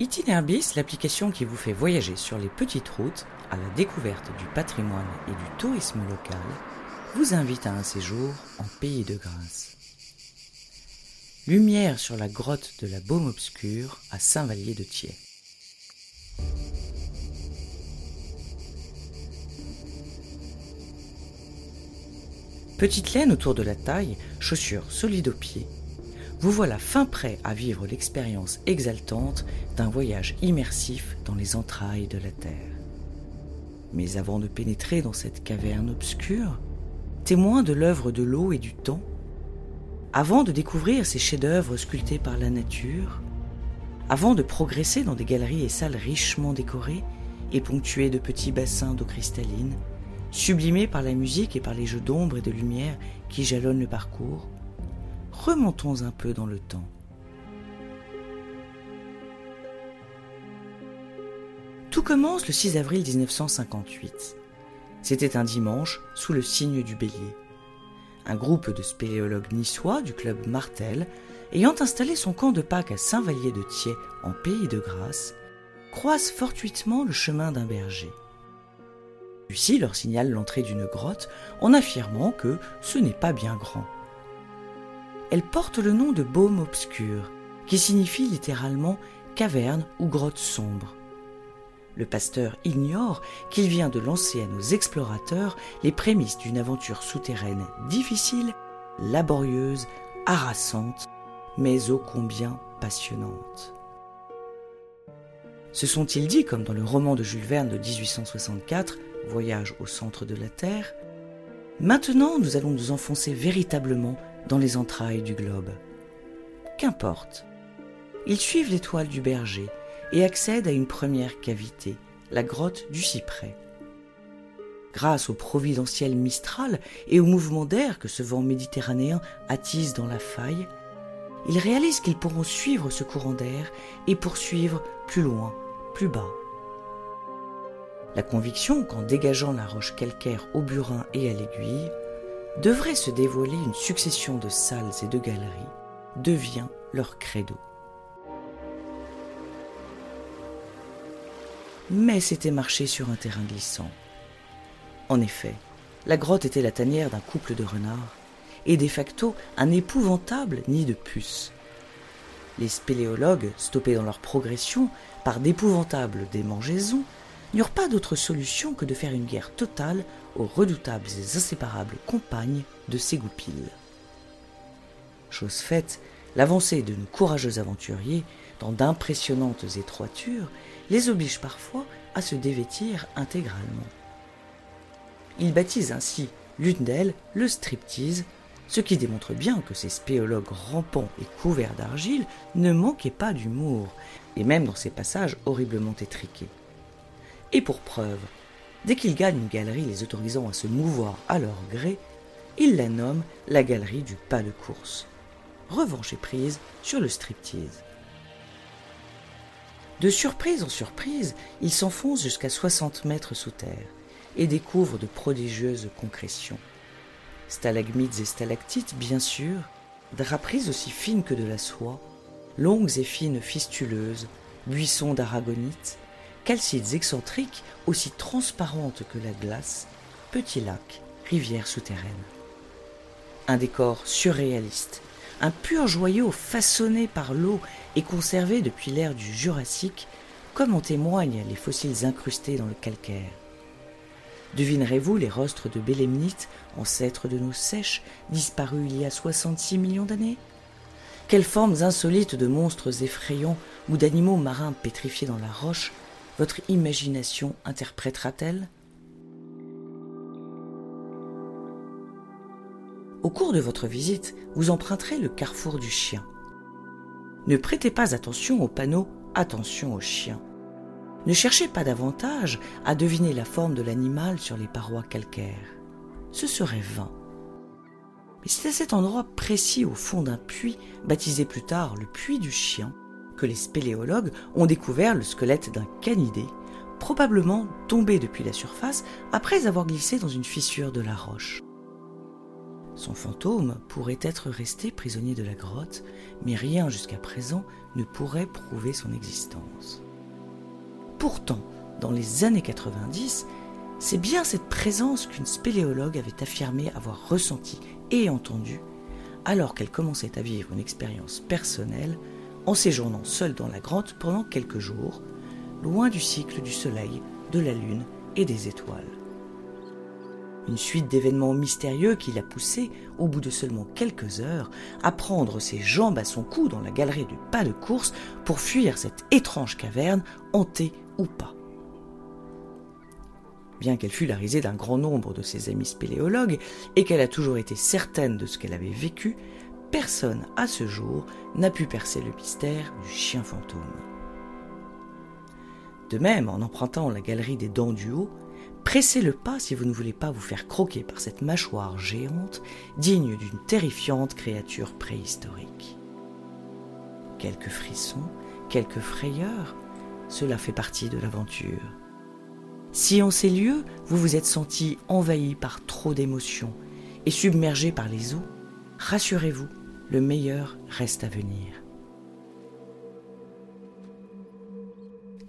Itinerbis, l'application qui vous fait voyager sur les petites routes à la découverte du patrimoine et du tourisme local, vous invite à un séjour en pays de grâce. Lumière sur la grotte de la Baume Obscure à Saint-Vallier de Thiers. Petite laine autour de la taille, chaussures solides aux pieds, vous voilà fin prêt à vivre l'expérience exaltante d'un voyage immersif dans les entrailles de la Terre. Mais avant de pénétrer dans cette caverne obscure, témoin de l'œuvre de l'eau et du temps, avant de découvrir ces chefs-d'œuvre sculptés par la nature, avant de progresser dans des galeries et salles richement décorées et ponctuées de petits bassins d'eau cristalline, sublimés par la musique et par les jeux d'ombre et de lumière qui jalonnent le parcours, remontons un peu dans le temps. Tout commence le 6 avril 1958. C'était un dimanche sous le signe du bélier. Un groupe de spéléologues niçois du club Martel, ayant installé son camp de Pâques à Saint-Vallier de Thiers en pays de Grâce, croisent fortuitement le chemin d'un berger. Lucie leur signale l'entrée d'une grotte en affirmant que ce n'est pas bien grand elle porte le nom de baume obscur, qui signifie littéralement caverne ou grotte sombre. Le pasteur ignore qu'il vient de lancer à nos explorateurs les prémices d'une aventure souterraine difficile, laborieuse, harassante, mais ô combien passionnante. Se sont-ils dit, comme dans le roman de Jules Verne de 1864, Voyage au centre de la Terre, Maintenant nous allons nous enfoncer véritablement dans les entrailles du globe. Qu'importe. Ils suivent l'étoile du berger et accèdent à une première cavité, la grotte du cyprès. Grâce au providentiel Mistral et au mouvement d'air que ce vent méditerranéen attise dans la faille, ils réalisent qu'ils pourront suivre ce courant d'air et poursuivre plus loin, plus bas. La conviction qu'en dégageant la roche calcaire au burin et à l'aiguille, devrait se dévoiler une succession de salles et de galeries, devient leur credo. Mais c'était marcher sur un terrain glissant. En effet, la grotte était la tanière d'un couple de renards, et de facto un épouvantable nid de puces. Les spéléologues, stoppés dans leur progression par d'épouvantables démangeaisons, n'eurent pas d'autre solution que de faire une guerre totale aux redoutables et inséparables compagnes de ces goupilles. Chose faite, l'avancée de nos courageux aventuriers dans d'impressionnantes étroitures les oblige parfois à se dévêtir intégralement. Ils baptisent ainsi l'une d'elles le striptease, ce qui démontre bien que ces spéologues rampants et couverts d'argile ne manquaient pas d'humour, et même dans ces passages horriblement étriqués. Et pour preuve, dès qu'ils gagnent une galerie les autorisant à se mouvoir à leur gré, ils la nomment la galerie du pas de course. Revanche est prise sur le striptease. De surprise en surprise, ils s'enfoncent jusqu'à 60 mètres sous terre et découvrent de prodigieuses concrétions. Stalagmites et stalactites, bien sûr, draperies aussi fines que de la soie, longues et fines fistuleuses, buissons d'aragonite, calcites excentriques aussi transparentes que la glace, petits lacs, rivières souterraines. Un décor surréaliste, un pur joyau façonné par l'eau et conservé depuis l'ère du Jurassique, comme en témoignent les fossiles incrustés dans le calcaire. Devinerez-vous les rostres de bélémnites, ancêtres de nos sèches, disparus il y a 66 millions d'années? Quelles formes insolites de monstres effrayants ou d'animaux marins pétrifiés dans la roche votre imagination interprétera-t-elle? Au cours de votre visite, vous emprunterez le carrefour du chien. Ne prêtez pas attention au panneau Attention aux chiens. Ne cherchez pas davantage à deviner la forme de l'animal sur les parois calcaires. Ce serait vain. Mais c'est à cet endroit précis au fond d'un puits, baptisé plus tard le puits du chien, les spéléologues ont découvert le squelette d'un canidé, probablement tombé depuis la surface après avoir glissé dans une fissure de la roche. Son fantôme pourrait être resté prisonnier de la grotte, mais rien jusqu'à présent ne pourrait prouver son existence. Pourtant, dans les années 90, c'est bien cette présence qu'une spéléologue avait affirmé avoir ressentie et entendue alors qu'elle commençait à vivre une expérience personnelle en séjournant seule dans la grotte pendant quelques jours, loin du cycle du soleil, de la lune et des étoiles. Une suite d'événements mystérieux qui l'a poussé, au bout de seulement quelques heures, à prendre ses jambes à son cou dans la galerie du pas de course pour fuir cette étrange caverne, hantée ou pas. Bien qu'elle fût la risée d'un grand nombre de ses amis spéléologues et qu'elle a toujours été certaine de ce qu'elle avait vécu, personne à ce jour n'a pu percer le mystère du chien fantôme. De même, en empruntant la galerie des dents du haut, Pressez le pas si vous ne voulez pas vous faire croquer par cette mâchoire géante digne d'une terrifiante créature préhistorique. Quelques frissons, quelques frayeurs, cela fait partie de l'aventure. Si en ces lieux vous vous êtes senti envahi par trop d'émotions et submergé par les eaux, rassurez-vous, le meilleur reste à venir.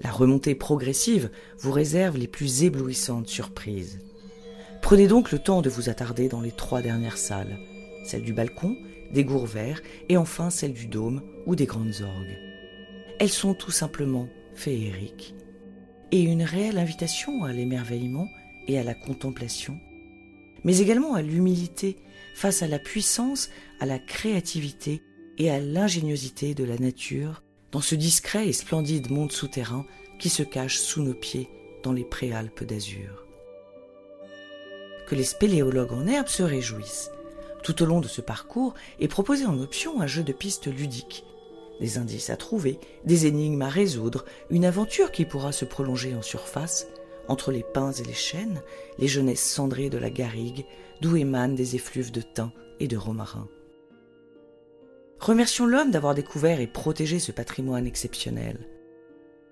La remontée progressive vous réserve les plus éblouissantes surprises. Prenez donc le temps de vous attarder dans les trois dernières salles, celle du balcon, des gours verts et enfin celle du dôme ou des grandes orgues. Elles sont tout simplement féeriques et une réelle invitation à l'émerveillement et à la contemplation, mais également à l'humilité face à la puissance, à la créativité et à l'ingéniosité de la nature dans ce discret et splendide monde souterrain qui se cache sous nos pieds dans les préalpes d'azur. Que les spéléologues en herbe se réjouissent. Tout au long de ce parcours est proposé en option un jeu de pistes ludiques, des indices à trouver, des énigmes à résoudre, une aventure qui pourra se prolonger en surface, entre les pins et les chênes, les jeunesses cendrées de la garrigue, d'où émanent des effluves de thym et de romarin. Remercions l'homme d'avoir découvert et protégé ce patrimoine exceptionnel.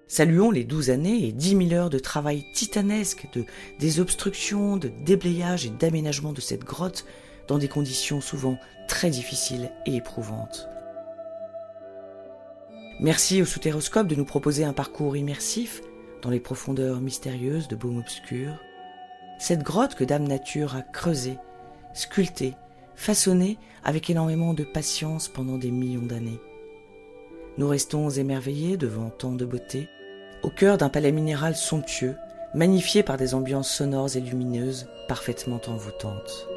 Saluons les douze années et dix mille heures de travail titanesque, de désobstruction, de déblayage et d'aménagement de cette grotte dans des conditions souvent très difficiles et éprouvantes. Merci au Soutéroscope de nous proposer un parcours immersif dans les profondeurs mystérieuses de Baume Obscur. Cette grotte que Dame Nature a creusée, sculptée, façonné avec énormément de patience pendant des millions d'années. Nous restons émerveillés devant tant de beauté, au cœur d'un palais minéral somptueux, magnifié par des ambiances sonores et lumineuses parfaitement envoûtantes.